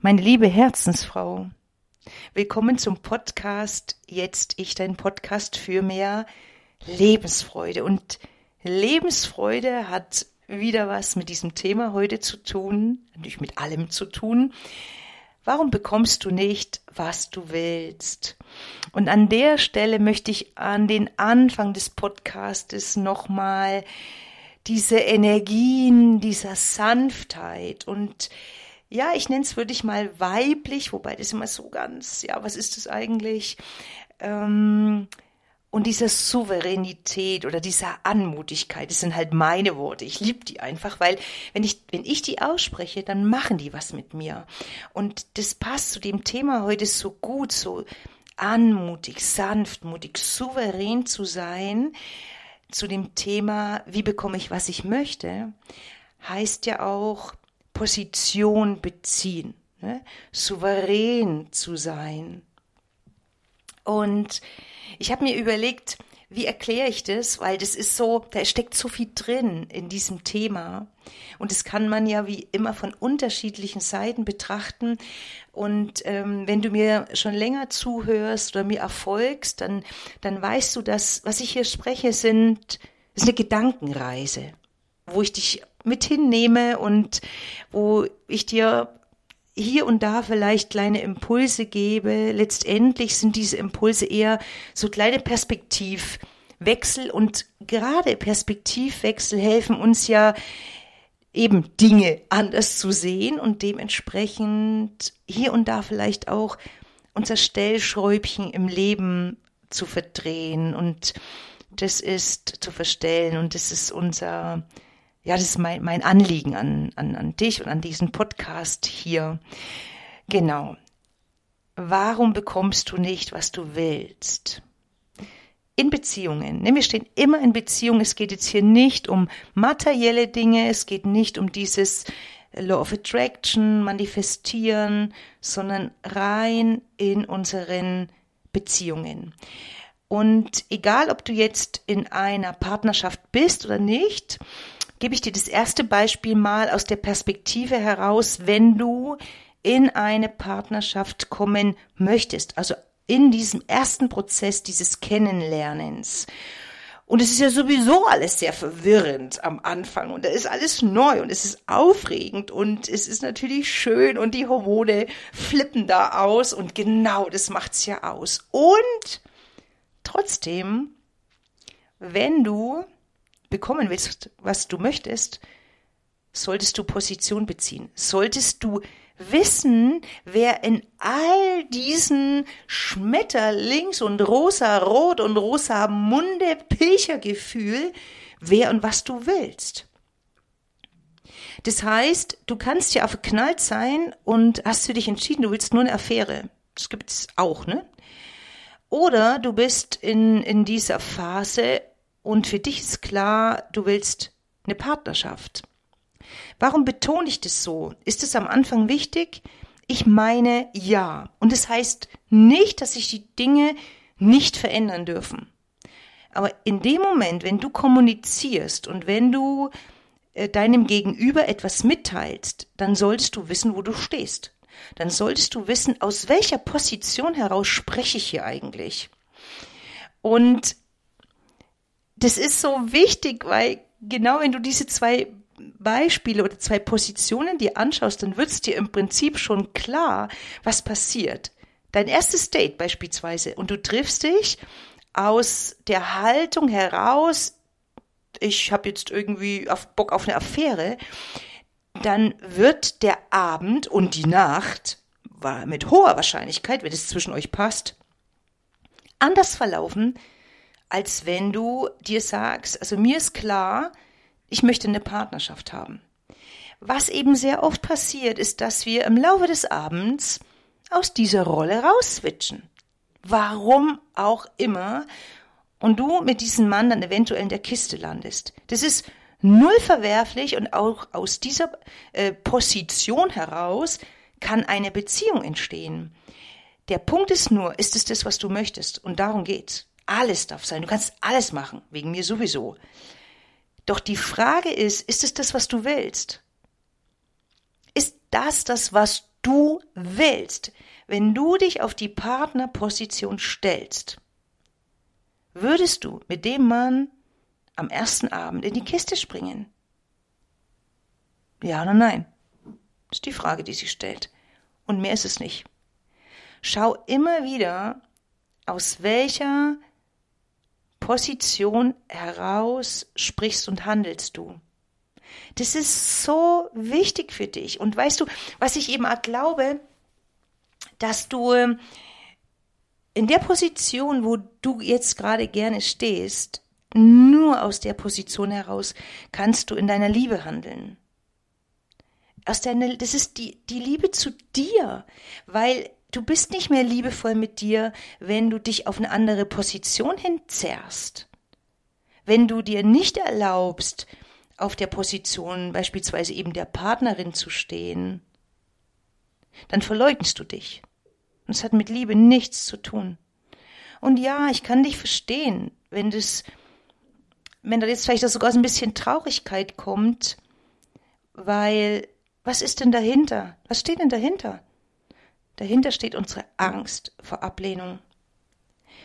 Meine liebe Herzensfrau, willkommen zum Podcast Jetzt ich dein Podcast für mehr Lebensfreude. Und Lebensfreude hat wieder was mit diesem Thema heute zu tun, natürlich mit allem zu tun. Warum bekommst du nicht, was du willst? Und an der Stelle möchte ich an den Anfang des Podcastes nochmal diese Energien dieser Sanftheit und ja, ich nenne es wirklich mal weiblich, wobei das immer so ganz, ja, was ist das eigentlich? Ähm, und dieser Souveränität oder dieser Anmutigkeit, das sind halt meine Worte. Ich liebe die einfach, weil wenn ich, wenn ich die ausspreche, dann machen die was mit mir. Und das passt zu dem Thema heute so gut, so anmutig, sanftmutig, souverän zu sein, zu dem Thema, wie bekomme ich, was ich möchte, heißt ja auch Position beziehen, ne? souverän zu sein. Und ich habe mir überlegt, wie erkläre ich das? Weil das ist so, da steckt so viel drin in diesem Thema. Und das kann man ja wie immer von unterschiedlichen Seiten betrachten. Und ähm, wenn du mir schon länger zuhörst oder mir erfolgst, dann, dann weißt du, dass, was ich hier spreche, sind, ist eine Gedankenreise, wo ich dich mit hinnehme und wo ich dir hier und da vielleicht kleine Impulse gebe. Letztendlich sind diese Impulse eher so kleine Perspektivwechsel und gerade Perspektivwechsel helfen uns ja eben Dinge anders zu sehen und dementsprechend hier und da vielleicht auch unser Stellschräubchen im Leben zu verdrehen und das ist zu verstellen und das ist unser ja, das ist mein, mein Anliegen an, an, an dich und an diesen Podcast hier. Genau. Warum bekommst du nicht, was du willst? In Beziehungen. Wir stehen immer in Beziehung. Es geht jetzt hier nicht um materielle Dinge. Es geht nicht um dieses Law of Attraction, manifestieren, sondern rein in unseren Beziehungen. Und egal, ob du jetzt in einer Partnerschaft bist oder nicht, gebe ich dir das erste Beispiel mal aus der Perspektive heraus, wenn du in eine Partnerschaft kommen möchtest, also in diesem ersten Prozess dieses Kennenlernens. Und es ist ja sowieso alles sehr verwirrend am Anfang und da ist alles neu und es ist aufregend und es ist natürlich schön und die Hormone flippen da aus und genau das macht's ja aus. Und trotzdem, wenn du bekommen willst, was du möchtest, solltest du Position beziehen. Solltest du wissen, wer in all diesen Schmetterlings und rosa-rot und rosa Munde Pilchergefühl, wer und was du willst. Das heißt, du kannst ja verknallt sein und hast für dich entschieden, du willst nur eine Affäre. Das gibt's auch, ne? Oder du bist in, in dieser Phase und für dich ist klar, du willst eine Partnerschaft. Warum betone ich das so? Ist es am Anfang wichtig? Ich meine ja. Und das heißt nicht, dass sich die Dinge nicht verändern dürfen. Aber in dem Moment, wenn du kommunizierst und wenn du äh, deinem Gegenüber etwas mitteilst, dann solltest du wissen, wo du stehst. Dann solltest du wissen, aus welcher Position heraus spreche ich hier eigentlich. Und das ist so wichtig, weil genau wenn du diese zwei Beispiele oder zwei Positionen dir anschaust, dann wird es dir im Prinzip schon klar, was passiert. Dein erstes Date beispielsweise und du triffst dich aus der Haltung heraus, ich habe jetzt irgendwie auf Bock auf eine Affäre, dann wird der Abend und die Nacht mit hoher Wahrscheinlichkeit, wenn es zwischen euch passt, anders verlaufen, als wenn du dir sagst, also mir ist klar, ich möchte eine Partnerschaft haben. Was eben sehr oft passiert, ist, dass wir im Laufe des Abends aus dieser Rolle rausswitchen. Warum auch immer. Und du mit diesem Mann dann eventuell in der Kiste landest. Das ist null verwerflich und auch aus dieser äh, Position heraus kann eine Beziehung entstehen. Der Punkt ist nur, ist es das, was du möchtest? Und darum geht's. Alles darf sein. Du kannst alles machen. Wegen mir sowieso. Doch die Frage ist, ist es das, was du willst? Ist das das, was du willst, wenn du dich auf die Partnerposition stellst, würdest du mit dem Mann am ersten Abend in die Kiste springen? Ja oder nein? Ist die Frage, die sich stellt. Und mehr ist es nicht. Schau immer wieder, aus welcher Position heraus sprichst und handelst du. Das ist so wichtig für dich. Und weißt du, was ich eben auch glaube, dass du ähm, in der Position, wo du jetzt gerade gerne stehst, nur aus der Position heraus kannst du in deiner Liebe handeln. Aus deiner, das ist die, die Liebe zu dir, weil du bist nicht mehr liebevoll mit dir, wenn du dich auf eine andere Position hinzerrst. Wenn du dir nicht erlaubst, auf der Position beispielsweise eben der Partnerin zu stehen, dann verleugnest du dich. Und es hat mit Liebe nichts zu tun. Und ja, ich kann dich verstehen, wenn das, wenn da jetzt vielleicht sogar so ein bisschen Traurigkeit kommt, weil was ist denn dahinter? Was steht denn dahinter? Dahinter steht unsere Angst vor Ablehnung.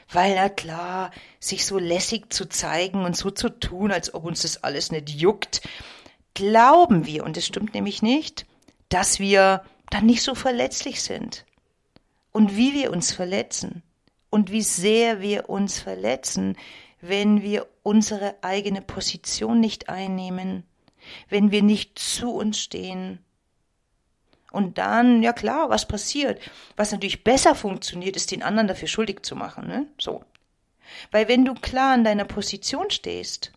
Weil, na klar, sich so lässig zu zeigen und so zu tun, als ob uns das alles nicht juckt, glauben wir, und es stimmt nämlich nicht, dass wir dann nicht so verletzlich sind. Und wie wir uns verletzen und wie sehr wir uns verletzen, wenn wir unsere eigene Position nicht einnehmen, wenn wir nicht zu uns stehen, und dann, ja klar, was passiert? Was natürlich besser funktioniert, ist den anderen dafür schuldig zu machen, ne? So. Weil wenn du klar in deiner Position stehst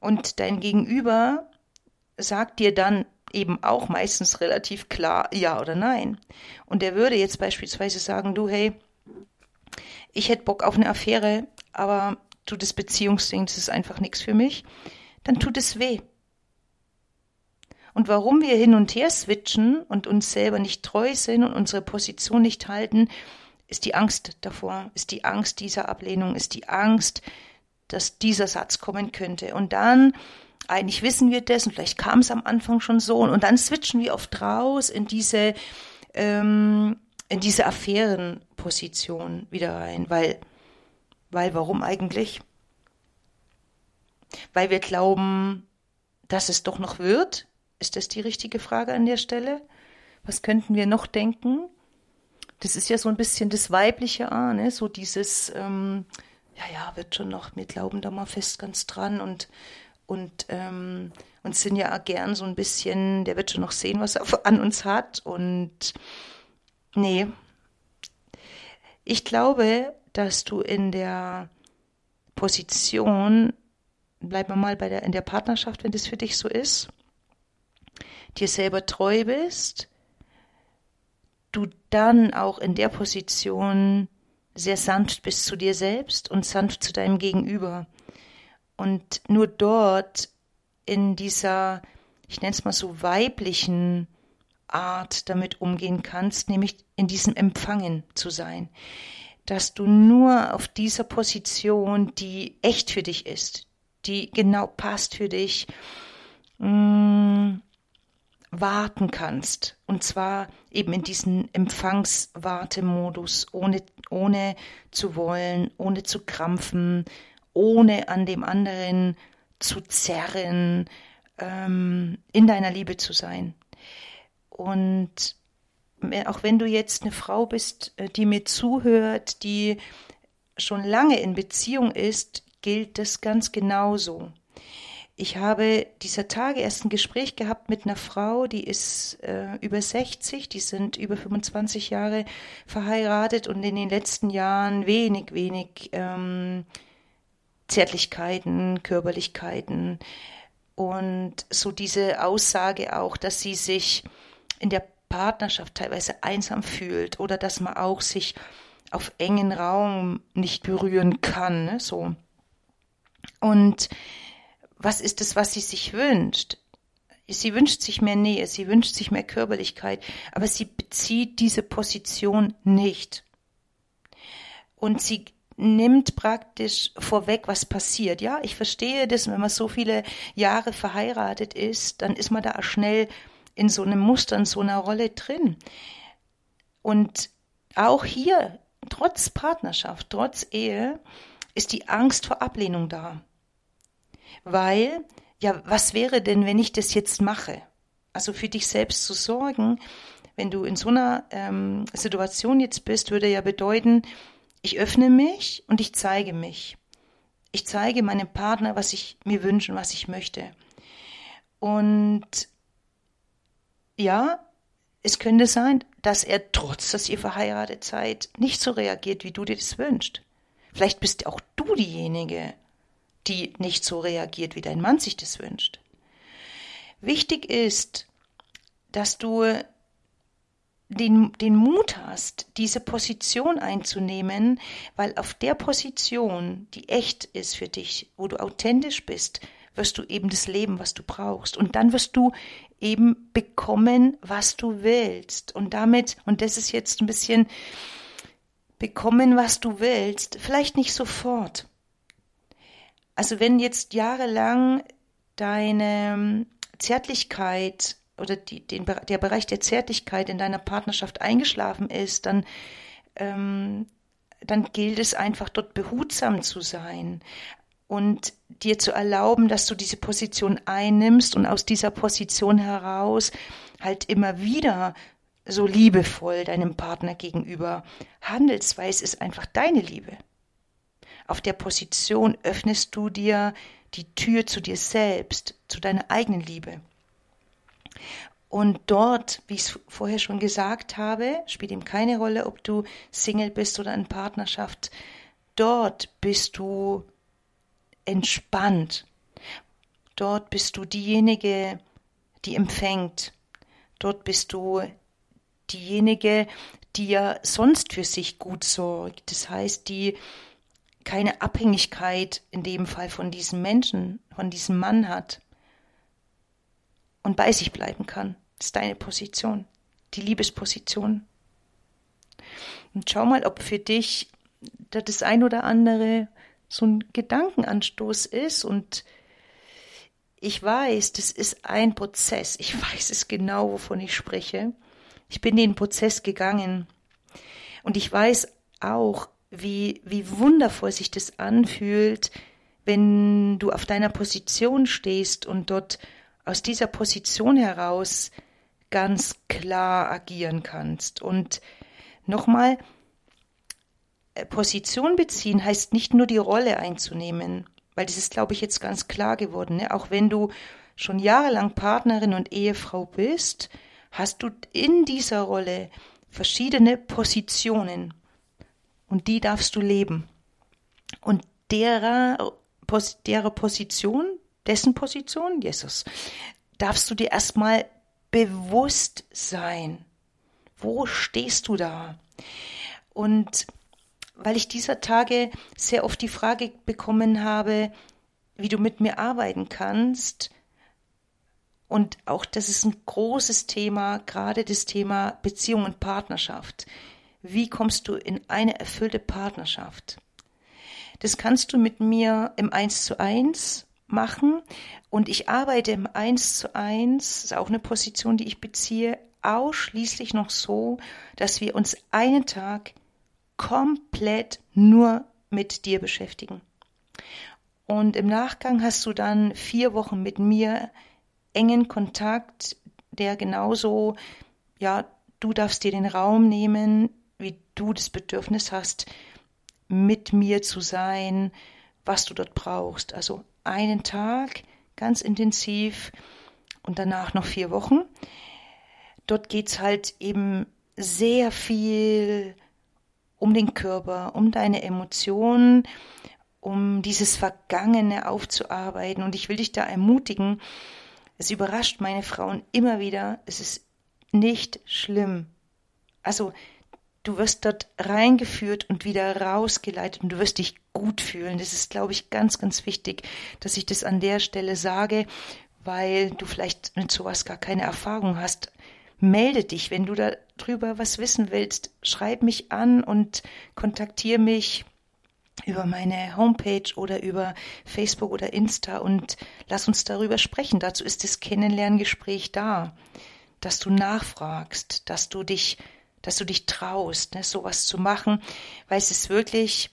und dein Gegenüber sagt dir dann eben auch meistens relativ klar ja oder nein. Und der würde jetzt beispielsweise sagen, du, hey, ich hätte Bock auf eine Affäre, aber du, das Beziehungsding, das ist einfach nichts für mich, dann tut es weh. Und warum wir hin und her switchen und uns selber nicht treu sind und unsere Position nicht halten, ist die Angst davor, ist die Angst dieser Ablehnung, ist die Angst, dass dieser Satz kommen könnte. Und dann, eigentlich wissen wir das und vielleicht kam es am Anfang schon so und dann switchen wir oft raus in diese, ähm, in diese Affärenposition wieder rein, weil, weil warum eigentlich? Weil wir glauben, dass es doch noch wird, ist das die richtige Frage an der Stelle? Was könnten wir noch denken? Das ist ja so ein bisschen das weibliche A, ne? so dieses, ähm, ja, ja, wird schon noch, wir glauben da mal fest ganz dran und, und, ähm, und sind ja gern so ein bisschen, der wird schon noch sehen, was er an uns hat und nee. Ich glaube, dass du in der Position, bleiben wir mal bei der, in der Partnerschaft, wenn das für dich so ist, dir selber treu bist, du dann auch in der Position sehr sanft bist zu dir selbst und sanft zu deinem Gegenüber. Und nur dort in dieser, ich nenne es mal so weiblichen Art damit umgehen kannst, nämlich in diesem Empfangen zu sein. Dass du nur auf dieser Position, die echt für dich ist, die genau passt für dich, mh, mm, warten kannst. Und zwar eben in diesen Empfangswartemodus, ohne, ohne zu wollen, ohne zu krampfen, ohne an dem anderen zu zerren, ähm, in deiner Liebe zu sein. Und auch wenn du jetzt eine Frau bist, äh, die mir zuhört, die schon lange in Beziehung ist, gilt das ganz genauso. Ich habe dieser Tage erst ein Gespräch gehabt mit einer Frau, die ist äh, über 60, die sind über 25 Jahre verheiratet und in den letzten Jahren wenig, wenig ähm, Zärtlichkeiten, Körperlichkeiten und so diese Aussage auch, dass sie sich in der Partnerschaft teilweise einsam fühlt oder dass man auch sich auf engen Raum nicht berühren kann, ne, so. Und was ist es, was sie sich wünscht? Sie wünscht sich mehr Nähe, sie wünscht sich mehr Körperlichkeit, aber sie bezieht diese Position nicht. Und sie nimmt praktisch vorweg, was passiert. Ja, ich verstehe das, wenn man so viele Jahre verheiratet ist, dann ist man da schnell in so einem Muster, in so einer Rolle drin. Und auch hier, trotz Partnerschaft, trotz Ehe, ist die Angst vor Ablehnung da. Weil, ja, was wäre denn, wenn ich das jetzt mache? Also für dich selbst zu sorgen, wenn du in so einer ähm, Situation jetzt bist, würde ja bedeuten, ich öffne mich und ich zeige mich. Ich zeige meinem Partner, was ich mir wünsche und was ich möchte. Und ja, es könnte sein, dass er trotz, dass ihr verheiratet seid, nicht so reagiert, wie du dir das wünschst. Vielleicht bist auch du diejenige, die nicht so reagiert, wie dein Mann sich das wünscht. Wichtig ist, dass du den, den Mut hast, diese Position einzunehmen, weil auf der Position, die echt ist für dich, wo du authentisch bist, wirst du eben das Leben, was du brauchst. Und dann wirst du eben bekommen, was du willst. Und damit, und das ist jetzt ein bisschen bekommen, was du willst, vielleicht nicht sofort. Also wenn jetzt jahrelang deine Zärtlichkeit oder die, den, der Bereich der Zärtlichkeit in deiner Partnerschaft eingeschlafen ist, dann, ähm, dann gilt es einfach dort behutsam zu sein und dir zu erlauben, dass du diese Position einnimmst und aus dieser Position heraus halt immer wieder so liebevoll deinem Partner gegenüber handelst, weil es ist einfach deine Liebe. Auf der Position öffnest du dir die Tür zu dir selbst, zu deiner eigenen Liebe. Und dort, wie ich es vorher schon gesagt habe, spielt ihm keine Rolle, ob du Single bist oder in Partnerschaft. Dort bist du entspannt. Dort bist du diejenige, die empfängt. Dort bist du diejenige, die ja sonst für sich gut sorgt. Das heißt, die keine Abhängigkeit in dem Fall von diesem Menschen, von diesem Mann hat und bei sich bleiben kann. Das ist deine Position, die Liebesposition. Und schau mal, ob für dich das ein oder andere so ein Gedankenanstoß ist und ich weiß, das ist ein Prozess. Ich weiß es genau, wovon ich spreche. Ich bin den Prozess gegangen. Und ich weiß auch, wie, wie wundervoll sich das anfühlt, wenn du auf deiner Position stehst und dort aus dieser Position heraus ganz klar agieren kannst. Und nochmal, äh, Position beziehen heißt nicht nur die Rolle einzunehmen, weil das ist, glaube ich, jetzt ganz klar geworden. Ne? Auch wenn du schon jahrelang Partnerin und Ehefrau bist, hast du in dieser Rolle verschiedene Positionen und die darfst du leben. Und derer, derer Position, dessen Position, Jesus, darfst du dir erstmal bewusst sein. Wo stehst du da? Und weil ich dieser Tage sehr oft die Frage bekommen habe, wie du mit mir arbeiten kannst, und auch das ist ein großes Thema, gerade das Thema Beziehung und Partnerschaft. Wie kommst du in eine erfüllte Partnerschaft? Das kannst du mit mir im Eins zu eins machen. Und ich arbeite im Eins zu eins, ist auch eine Position, die ich beziehe, ausschließlich noch so, dass wir uns einen Tag komplett nur mit dir beschäftigen. Und im Nachgang hast du dann vier Wochen mit mir engen Kontakt, der genauso, ja, du darfst dir den Raum nehmen, wie du das Bedürfnis hast, mit mir zu sein, was du dort brauchst. Also einen Tag ganz intensiv und danach noch vier Wochen. Dort geht's halt eben sehr viel um den Körper, um deine Emotionen, um dieses Vergangene aufzuarbeiten. Und ich will dich da ermutigen, es überrascht meine Frauen immer wieder, es ist nicht schlimm. Also du wirst dort reingeführt und wieder rausgeleitet und du wirst dich gut fühlen. Das ist, glaube ich, ganz, ganz wichtig, dass ich das an der Stelle sage, weil du vielleicht mit sowas gar keine Erfahrung hast. Melde dich, wenn du darüber was wissen willst, schreib mich an und kontaktiere mich über meine Homepage oder über Facebook oder Insta und lass uns darüber sprechen. Dazu ist das Kennenlerngespräch da. dass du nachfragst, dass du dich, dass du dich traust, ne, sowas zu machen, weil es ist wirklich,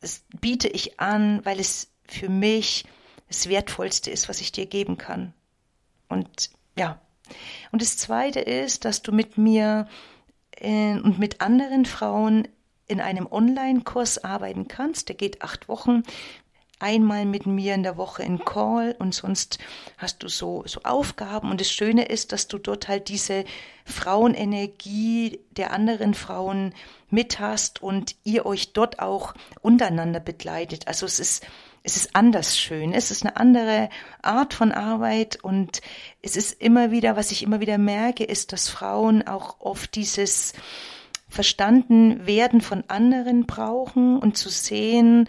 es biete ich an, weil es für mich das Wertvollste ist, was ich dir geben kann. Und ja. Und das Zweite ist, dass du mit mir äh, und mit anderen Frauen in einem Online-Kurs arbeiten kannst. Der geht acht Wochen. Einmal mit mir in der Woche in Call und sonst hast du so, so Aufgaben. Und das Schöne ist, dass du dort halt diese Frauenenergie der anderen Frauen mit hast und ihr euch dort auch untereinander begleitet. Also es ist es ist anders schön, es ist eine andere Art von Arbeit und es ist immer wieder, was ich immer wieder merke, ist, dass Frauen auch oft dieses verstanden werden von anderen brauchen und zu sehen,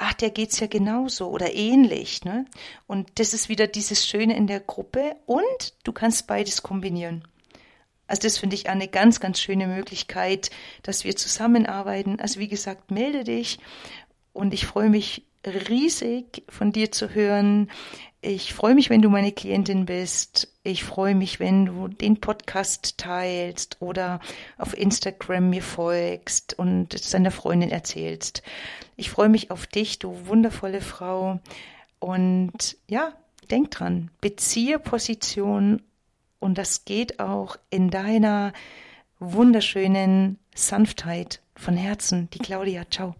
ach, der geht's ja genauso oder ähnlich, ne? Und das ist wieder dieses Schöne in der Gruppe und du kannst beides kombinieren. Also das finde ich eine ganz, ganz schöne Möglichkeit, dass wir zusammenarbeiten. Also wie gesagt, melde dich und ich freue mich riesig von dir zu hören. Ich freue mich, wenn du meine Klientin bist. Ich freue mich, wenn du den Podcast teilst oder auf Instagram mir folgst und es deiner Freundin erzählst. Ich freue mich auf dich, du wundervolle Frau. Und ja, denk dran, beziehe Position und das geht auch in deiner wunderschönen Sanftheit von Herzen. Die Claudia, ciao.